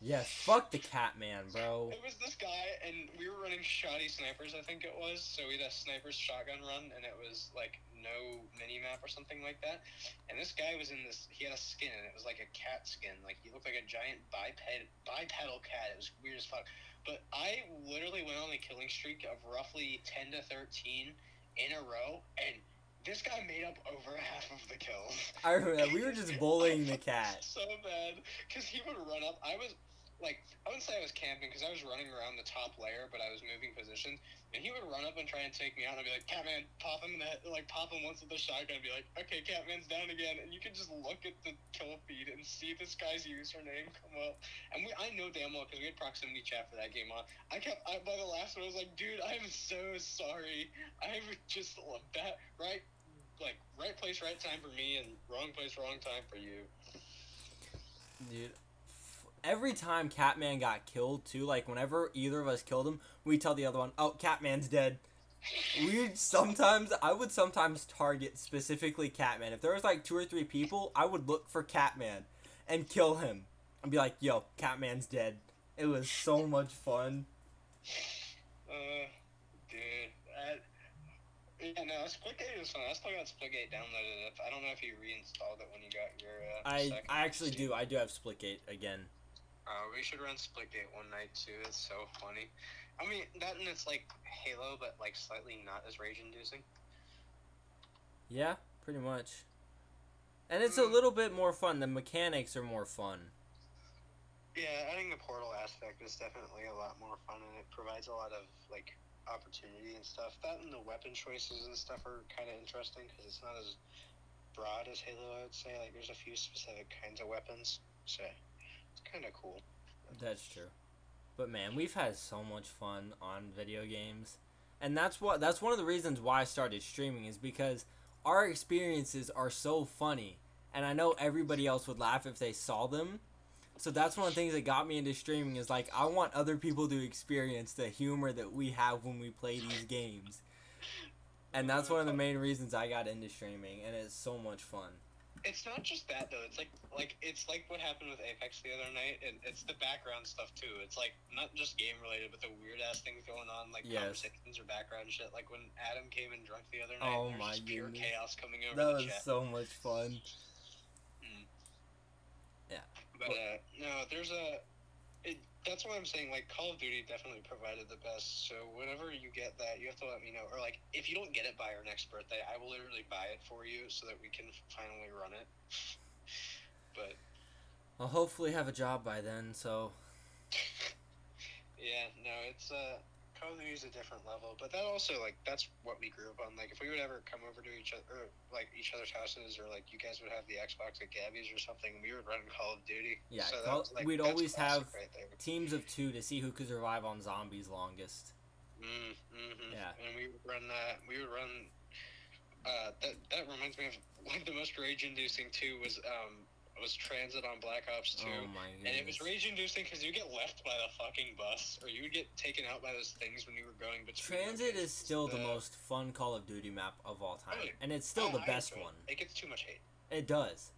Yes, fuck the Catman, bro. It was this guy, and we were running shoddy snipers, I think it was. So we had a sniper's shotgun run, and it was like no mini map or something like that. And this guy was in this. He had a skin, and it was like a cat skin. Like he looked like a giant biped bipedal cat. It was weird as fuck. But I literally went on a killing streak of roughly ten to thirteen in a row, and this guy made up over half of the kills. I remember that. We were just bullying the cat. so bad because he would run up. I was like, I wouldn't say I was camping because I was running around the top layer, but I was moving positions, and he would run up and try and take me out, and I'd be like, Catman, pop him in the head, like pop him once with the shotgun, and be like, okay, Catman's down again, and you can just look at the kill feed and see this guy's username come up, and we, I know damn well because we had proximity chat for that game on. I kept I, by the last one, I was like, dude, I am so sorry. I just that right. Like right place, right time for me, and wrong place, wrong time for you. Dude, every time Catman got killed, too, like whenever either of us killed him, we tell the other one, oh, Catman's dead. We sometimes, I would sometimes target specifically Catman. If there was like two or three people, I would look for Catman and kill him and be like, yo, Catman's dead. It was so much fun. Uh, dude. Yeah, no, Splitgate was fun. I still got Splitgate downloaded. I don't know if you reinstalled it when you got your. Uh, I, I actually do. I do have Splitgate again. Uh, we should run Splitgate one night too. It's so funny. I mean, that and it's like Halo, but like slightly not as rage-inducing. Yeah, pretty much. And it's a little bit more fun. The mechanics are more fun. Yeah, I think the portal aspect is definitely a lot more fun, and it provides a lot of like opportunity and stuff. That and the weapon choices and stuff are kind of interesting because it's not as broad as Halo. I would say like there's a few specific kinds of weapons, so kind of cool. That's true. But man, we've had so much fun on video games. And that's what that's one of the reasons why I started streaming is because our experiences are so funny. And I know everybody else would laugh if they saw them. So that's one of the things that got me into streaming is like I want other people to experience the humor that we have when we play these games. And that's one of the main reasons I got into streaming and it's so much fun. It's not just that though. It's like like it's like what happened with Apex the other night, and it's the background stuff too. It's like not just game related, but the weird ass things going on, like Yes. conversations or background shit. Like when Adam came in drunk the other night, Oh my just pure goodness. chaos coming over That the was chat. so much fun. Yeah. But uh, no, there's a. That's why I'm saying like Call of Duty definitely provided the best. So whenever you get that, you have to let me know. Or like if you don't get it by our next birthday, I will literally buy it for you so that we can finally run it. but I'll hopefully have a job by then, so yeah, no, it's uh Call of Duty is a different level. But that also like that's what we grew up on. Like if we would ever come over to each other, or, like each other's houses, or like you guys would have the Xbox at Gabby's or something, we would run Call of Duty. Yeah, so Call- was, like, we'd always have- right teams of two to see who could survive on zombies longest. Mm, hmm Yeah. And we would run that. We would run. Uh, that that reminds me of like the most rage-inducing too was um was Transit on Black Ops Two. Oh my And it was rage-inducing because you get left by the fucking bus, or you would get taken out by those things when you were going between. Transit is still the most fun Call of Duty map of all time, yeah. and it's still Oh, the best enjoy it. one. It gets too much hate. It does.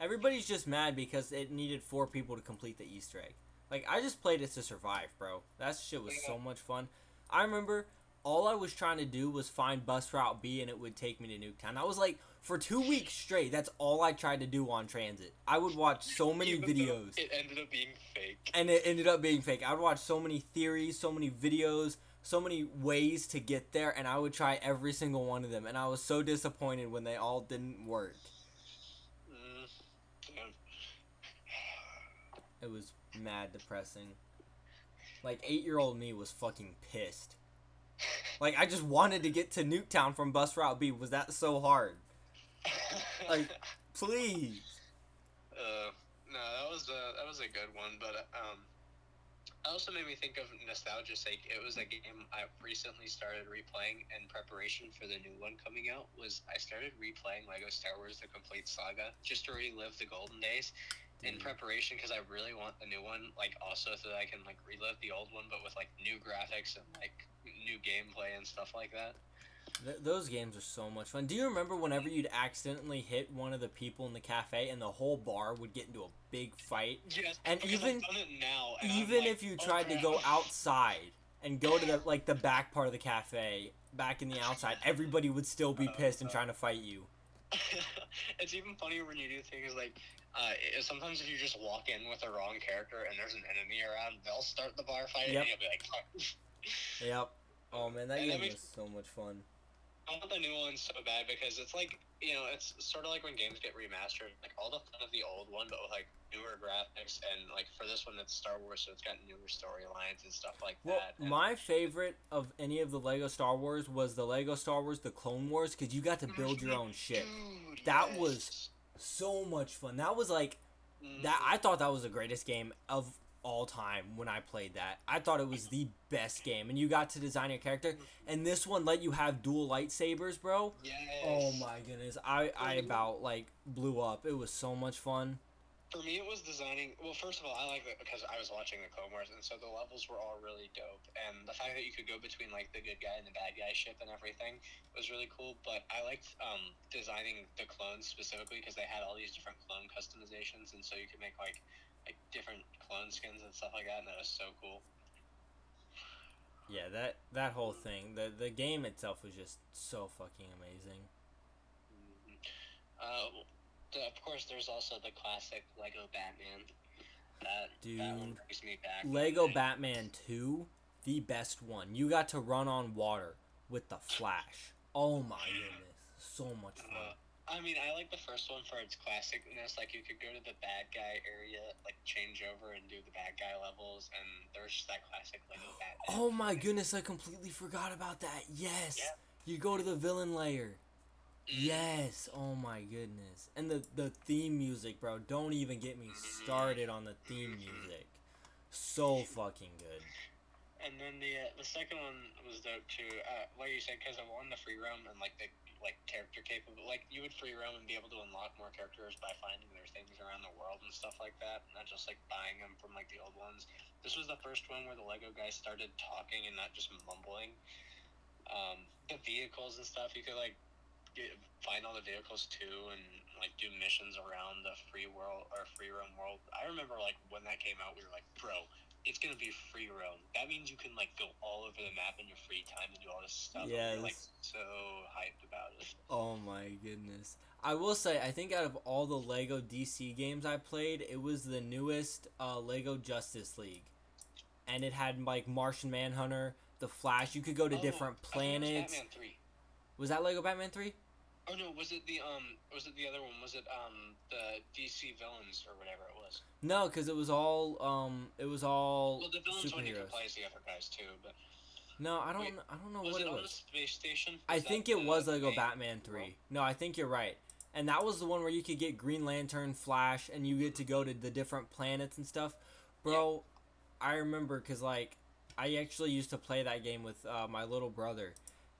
Everybody's just mad because it needed four people to complete the Easter egg. Like I just played it to survive, bro. That shit was so much fun. I remember all I was trying to do was find bus route B and it would take me to Nuketown. I was like for 2 weeks straight, that's all I tried to do on transit. I would watch so many videos It ended up being fake. and it ended up being fake. I would watch so many theories, so many videos, so many ways to get there and I would try every single one of them and I was so disappointed when they all didn't work. Mm. It was mad depressing. Like eight year old me was fucking pissed. Like I just wanted to get to Nuketown from bus route B. Was that so hard? Like, please. Uh, no, that was a that was a good one, but um, it also made me think of nostalgia's sake. It was a game I recently started replaying in preparation for the new one coming out. Was I started replaying Lego Star Wars: The Complete Saga just to relive the golden days in preparation because I really want the new one, like also so that I can like relive the old one, but with like new graphics and like new gameplay and stuff like that. Th- those games are so much fun. Do you remember whenever you'd accidentally hit one of the people in the cafe and the whole bar would get into a big fight? Yes, And even- I've done it now, and Even like, if you "Oh, tried to go outside and go to the like the back part of the cafe, back in the outside, everybody would still be pissed and trying to fight you. it's even funnier when you do things like uh, sometimes if you just walk in with the wrong character and there's an enemy around, they'll start the bar fight Yep. and you'll be like, "Fuck." Yep. Oh man, that And game was so much fun. I want the new one so bad because it's like you know it's sort of like when games get remastered, like all the fun of the old one, but with like newer graphics and like for this one it's Star Wars, so it's got newer storylines and stuff like Well, that. and- my favorite of any of the Lego Star Wars was the Lego Star Wars: The Clone Wars because you got to mm-hmm. build your own shit. Dude, That yes. was- So much fun. That was like that. Mm-hmm. I thought that was the greatest game of all time when I played that. I thought it was the best game, and you got to design your character. And this one let you have dual lightsabers, bro. Yes. Oh my goodness, I I about like blew up. It was so much fun. For me, it was designing. Well, first of all, I like it because I was watching the Clone Wars, and so the levels were all really dope. And the fact that you could go between like the good guy and the bad guy ship and everything was really cool. But I liked um, designing the clones specifically because they had all these different clone customizations, and so you could make like like different clone skins and stuff like that, and that was so cool. Yeah, that that whole thing, the the game itself was just so fucking amazing. Mhm. Uh, the, of course, there's also the classic Lego Batman. That that Dude. back. Lego Batman 2, the best one. You got to run on water with the Flash. Oh my goodness. So much fun. Uh, I mean, I like the first one for its classicness. Like, you could go to the bad guy area, like, change over and do the bad guy levels, and there's just that classic Lego Batman. Oh my goodness, I completely forgot about that. Yes. Yeah. You go to the villain layer. Mm. Yes. Oh my goodness. And the the theme music, bro. Don't even get me started on the theme music. So fucking good. And then the uh, the second one was dope too. Uh, like you said, because I won the free roam and like the like character capable. Like you would free roam and be able to unlock more characters by finding their things around the world and stuff like that, not just like buying them from like the old ones. This was the first one where the Lego guys started talking and not just mumbling. Um, the vehicles and stuff, you could like get, find all the vehicles too and like do missions around the free world or free roam world. I remember like when that came out, we were like, bro, it's gonna be free roam. That means you can like go all over the map in your free time and do all this stuff. Yeah, like so hyped about it. Oh my goodness. I will say, I think out of all the Lego DC games I played, it was the newest uh, Lego Justice League. And it had like Martian Manhunter, the Flash. You could go to Oh, different I thought it was planets. Batman three. Was that Lego Batman 3? Oh no, was it the um? Was it the other one? Was it um the DC villains or whatever it was? No, because it was all um, it was all Well, the villains one you play as the other guys too, but No, I don't. Wait, I don't know was what it it on the was. space station? I Was that think it was Lego main Batman 3. world? No, I think you're right. And that was the one where you could get Green Lantern, Flash, and you get to go to the different planets and stuff. Bro, I remember because, like, I actually used to play that game with uh, my little brother.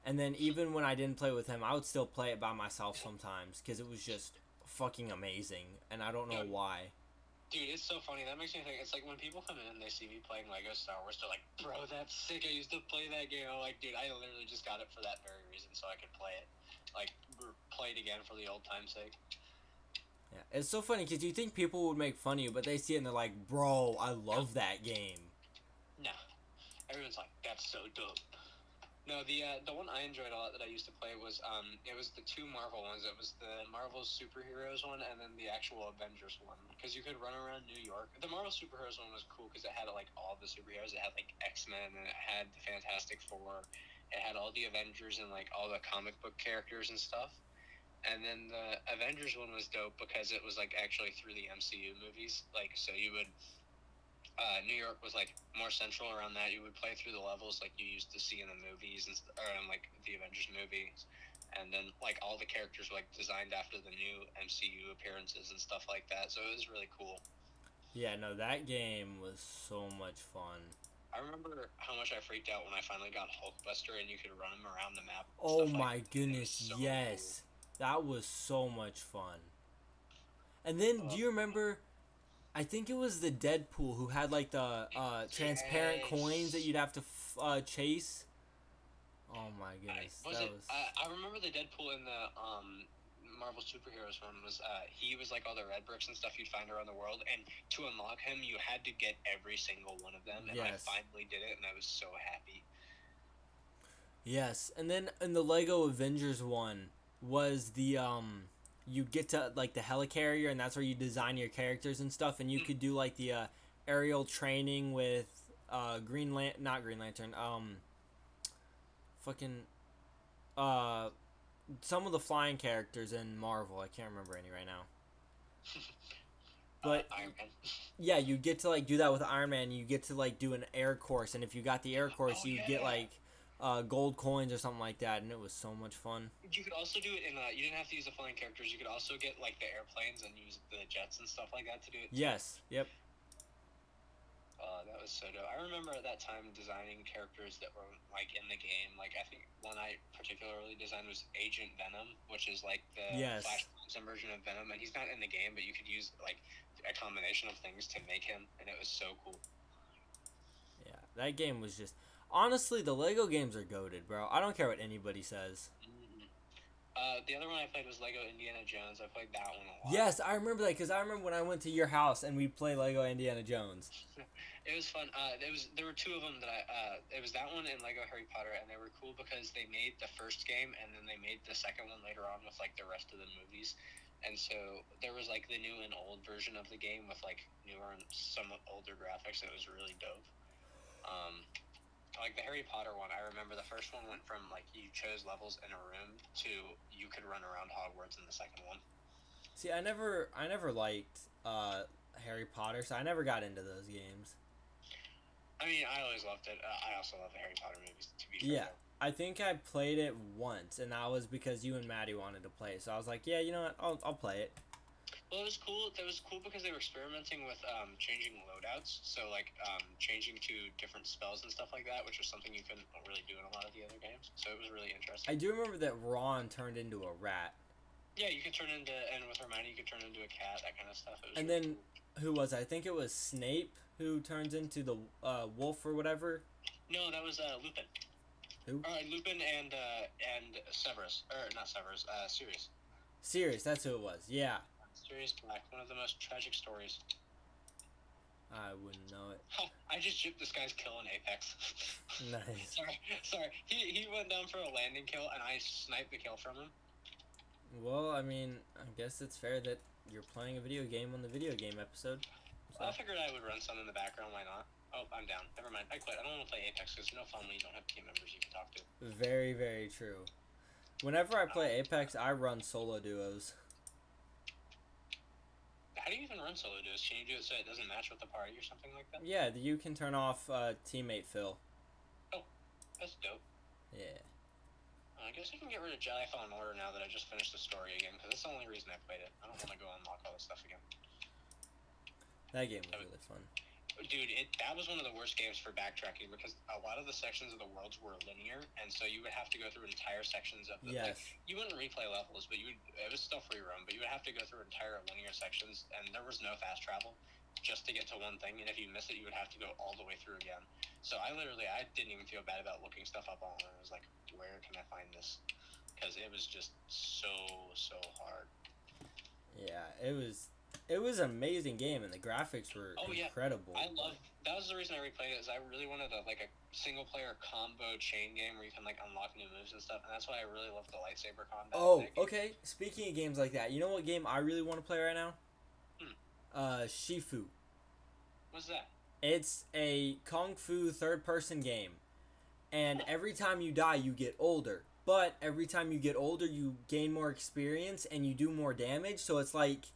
And then even when I didn't play with him, I would still play it by myself sometimes because it was just fucking amazing. And I don't know Yeah. why. Dude, it's so funny. That makes me think. It's like when people come in and they see me playing Lego Star Wars, they're like, "Bro, that's sick. I used to play that game." I'm like, "Dude, I literally just got it for that very reason, so I could play it, like, play it again for the old time's sake." Yeah, it's so funny because you think people would make fun of you, but they see it and they're like, bro, I love that game. Nah, everyone's like, "That's so dope." No, the uh, the one I enjoyed a lot that I used to play was um it was the two Marvel ones. It was the Marvel superheroes one and then the actual Avengers one because you could run around New York. The Marvel superheroes one was cool because it had like all the superheroes. It had like X Men and it had the Fantastic Four. It had all the Avengers and like all the comic book characters and stuff. And then the Avengers one was dope because it was like actually through the MCU movies. Like so you would uh, New York was like more central around that. You would play through the levels like you used to see in the movies and or in like the Avengers movies, and then like all the characters were like designed after the new MCU appearances and stuff like that. So it was really cool. Yeah, no, that game was so much fun. I remember how much I freaked out when I finally got Hulkbuster and you could run him around the map. Oh my like. Goodness, so yes. That was so much fun. And then, do you remember? I think it was the Deadpool who had like the uh, transparent Yes. coins that you'd have to f- uh, chase. Oh my I, goodness, was that it? was. I, I remember the Deadpool in the um, Marvel superheroes one was uh, he was like all the red bricks and stuff you'd find around the world, and to unlock him, you had to get every single one of them, and Yes. I finally did it, and I was so happy. Yes, and then in the Lego Avengers one was the um you'd get to like the helicarrier and that's where you design your characters and stuff and you could do like the uh, aerial training with uh Green Lan not Green Lantern um fucking uh some of the flying characters in Marvel I can't remember any right now but uh, Iron Man. yeah you get to like do that with Iron Man you get to like do an air course and if you got the air course Oh, you get yeah. like uh, gold coins or something like that and it was so much fun You could also do it in. Uh, you didn't have to use the flying characters. You could also get like the airplanes and use the jets and stuff like that to do it. yes yep Uh, that was so dope. I remember at that time designing characters that were like in the game. Like I think one I particularly designed was Agent Venom, which is like the Yes. Flash Thompson version of Venom, and he's not in the game, but you could use like a combination of things to make him, and it was so cool. Yeah, that game was just honestly the Lego games are goaded, bro. I don't care what anybody says. Mhm. Uh, the other one I played was Lego Indiana Jones. I played that one a lot. Yes, I remember that because I remember when I went to your house and we play Lego Indiana Jones. It was fun. Uh, it was there were two of them that I. Uh, it was that one and Lego Harry Potter, and they were cool because they made the first game and then they made the second one later on with like the rest of the movies, and so there was like the new and old version of the game with like newer and somewhat older graphics. It was really dope. Um, like the Harry Potter one. I remember the first one went from like you chose levels in a room to you could run around Hogwarts in the second one. See, I never, I never liked uh, Harry Potter, so I never got into those games. I mean, I always loved it. Uh, I also love the Harry Potter movies. To be fair, Yeah. I think I played it once, and that was because you and Maddie wanted to play. So I was like, yeah, you know what, I'll, I'll play it. Well, it was cool. That was cool because they were experimenting with um, changing loadouts. So like um, changing to different spells and stuff like that, which was something you couldn't really do in a lot of the other games. So it was really interesting. I do remember that Ron turned into a rat. yeah, you could turn into and with Hermione, you could turn into a cat, that kind of stuff. And really then- Who was it? I think it was Snape who turns into the uh, wolf or whatever. no, that was uh, Lupin. Who? Uh, Lupin and uh, and Severus, or not Severus, uh, Sirius. Sirius, that's who it was. Yeah, Sirius Black, one of the most tragic stories. I wouldn't know it. Ha, I just gypped this guy's kill in Apex. Nice. sorry, sorry. He, he went down for a landing kill, and I sniped the kill from him. Well, I mean, I guess it's fair that you're playing a video game on the video game episode. So I figured I would run some in the background. Why not? Oh, I'm down. Never mind. I quit. I don't want to play Apex because it's no fun when you don't have team members you can talk to. Very, very true. Whenever I play um, Apex, I run solo duos. How do you even run solo duos? Can you do it so it doesn't match with the party or something like that? Yeah, you can turn off uh, teammate fill. Oh, that's dope. Yeah. Uh, I guess I can get rid of Jedi Fallen Order now that I just finished the story again because that's the only reason I played it. I don't want to go unlock all this stuff again. That game was really fun. Dude, it that was one of the worst games for backtracking because a lot of the sections of the worlds were linear, and so you would have to go through entire sections of the. Yes. Like, you wouldn't replay levels, but you would. It was still free roam, but you would have to go through entire linear sections, and there was no fast travel, just to get to one thing. And if you miss it, you would have to go all the way through again. So I literally, I didn't even feel bad about looking stuff up online. I was like, where can I find this? Because it was just so so hard. Yeah, it was. It was an amazing game, and the graphics were Oh, yeah. incredible. I love that was the reason I replayed it is I really wanted a like a single player combo chain game where you can like unlock new moves and stuff, and that's why I really love the lightsaber combat. Oh, in that game. okay. Speaking of games like that, you know what game I really want to play right now? Hmm. Uh, Sifu. What's that? It's a kung fu third person game. And every time you die, you get older. But every time you get older, you gain more experience and you do more damage. So it's like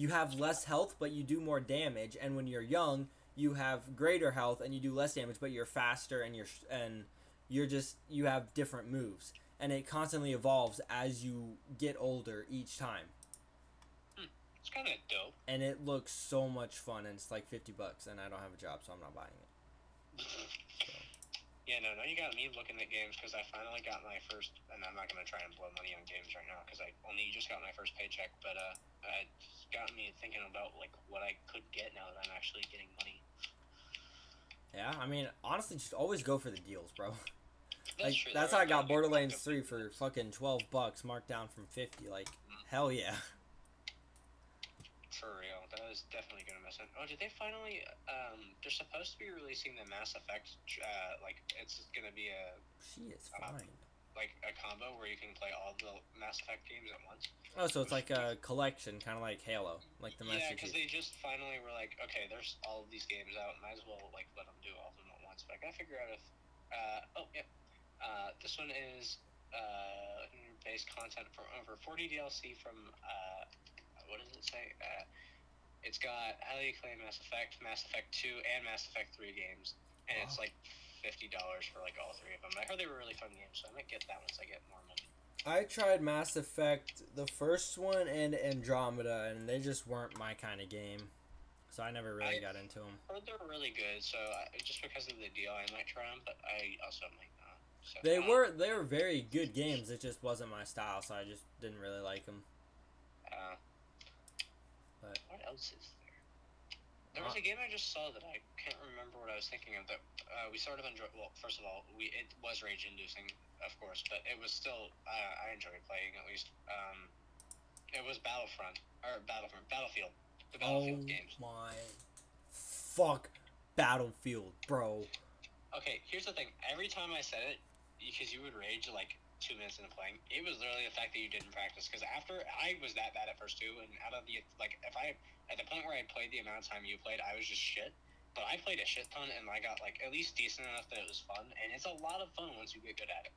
you have less health, but you do more damage. And when you're young, you have greater health and you do less damage, but you're faster and you're and you're just you have different moves. And it constantly evolves as you get older each time. It's kind of dope. And it looks so much fun. And it's like fifty bucks, and I don't have a job, so I'm not buying it. Yeah, no, no, you got me looking at games because I finally got my first, and I'm not gonna try and blow money on games right now because I only just got my first paycheck, but uh, it's got me thinking about like what I could get now that I'm actually getting money. Yeah, I mean, honestly, just always go for the deals, bro. That's Like true. that's how I got Borderlands. Three for fucking twelve bucks, marked down from fifty. Like, Mm. hell yeah. For real, that was definitely gonna miss it. Oh, did they finally? Um, they're supposed to be releasing the Mass Effect. Uh, like it's gonna be a She is Uh, fine. Like a combo where you can play all the Mass Effect games at once. Oh, so it's like a collection, kind of like Halo, like the yeah, Master because they just finally were like, okay, there's all of these games out. Might as well like let them do all of them at once. But I gotta figure out if. Uh, oh yeah, uh, this one is uh, base content from over 40 DLC from. Uh, what does it say? Uh, it's got highly acclaimed Mass Effect, Mass Effect 2, and Mass Effect 3 games, and it's like fifty dollars for like all three of them. I heard they were really fun games, so I might get that once I get more money. I tried Mass Effect, the first one, and Andromeda, and they just weren't my kind of game. So I never really I- got into them. heard they're really good, so I, just because of the deal, I might try them, but I also might not. So, They uh, were they were very good games. It just wasn't my style, so I just didn't really like them. Uh, But- what else is there? Was a game I just saw that I can't remember what I was thinking of. That uh, we sort of enjoyed. Well, first of all, we it was rage inducing, of course, but it was still uh, I enjoyed playing at least. Um, it was Battlefront or Battlefront Battlefield, the Battlefield games. Oh my fuck Battlefield, bro. Okay, here's the thing. Every time I said it, because you would rage like two minutes into playing, it was literally the fact that you didn't practice. Because after I was that bad at first too, and out of the like, if I at the point where I played the amount of time you played, I was just shit. but I played a shit ton, and I got like at least decent enough that it was fun, and it's a lot of fun once you get good at it.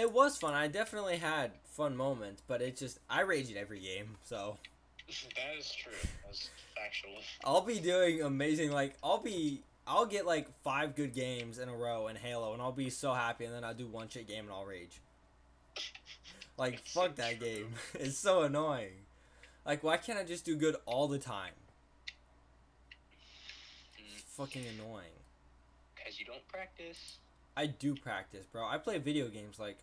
It was fun. I definitely had fun moments, but it just I rage at every game, so that is true. That's factual. I'll be doing amazing. Like I'll be, I'll get like five good games in a row in Halo, and I'll be so happy, and then I'll do one shit game and I'll rage. Like fuck so that game. It's so annoying. Like why can't I just do good all the time? It's mm. fucking annoying. Because you don't practice. I do practice, bro. I play video games like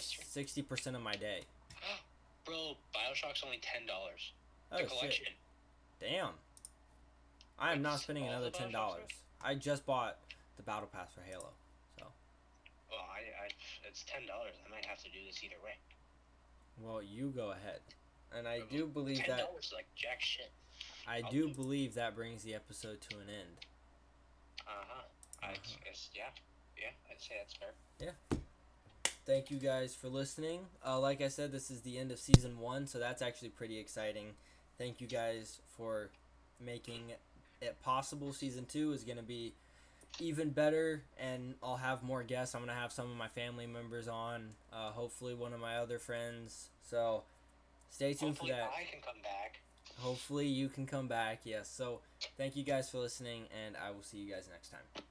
sixty percent of my day. Bro, Bioshock's only ten dollars. Oh the shit! collection. Damn. I am Like, not spending another ten dollars. I just bought the battle pass for Halo. Well, I, I, it's ten dollars. I might have to do this either way. Well, you go ahead. And I do believe Ten that dollars is like jack shit. I I'll do do- believe that brings the episode to an end. Uh huh. I Uh-huh. guess yeah, yeah. I'd say that's fair. Yeah. Thank you guys for listening. Uh, like I said, this is the end of season one, so that's actually pretty exciting. Thank you guys for making it possible. Season two is going to be even better, and I'll have more guests. I'm to have some of my family members on, uh, hopefully, one of my other friends. So stay tuned Hopefully, for that. I can come back. Hopefully, you can come back. Yes. So thank you guys for listening, and I will see you guys next time.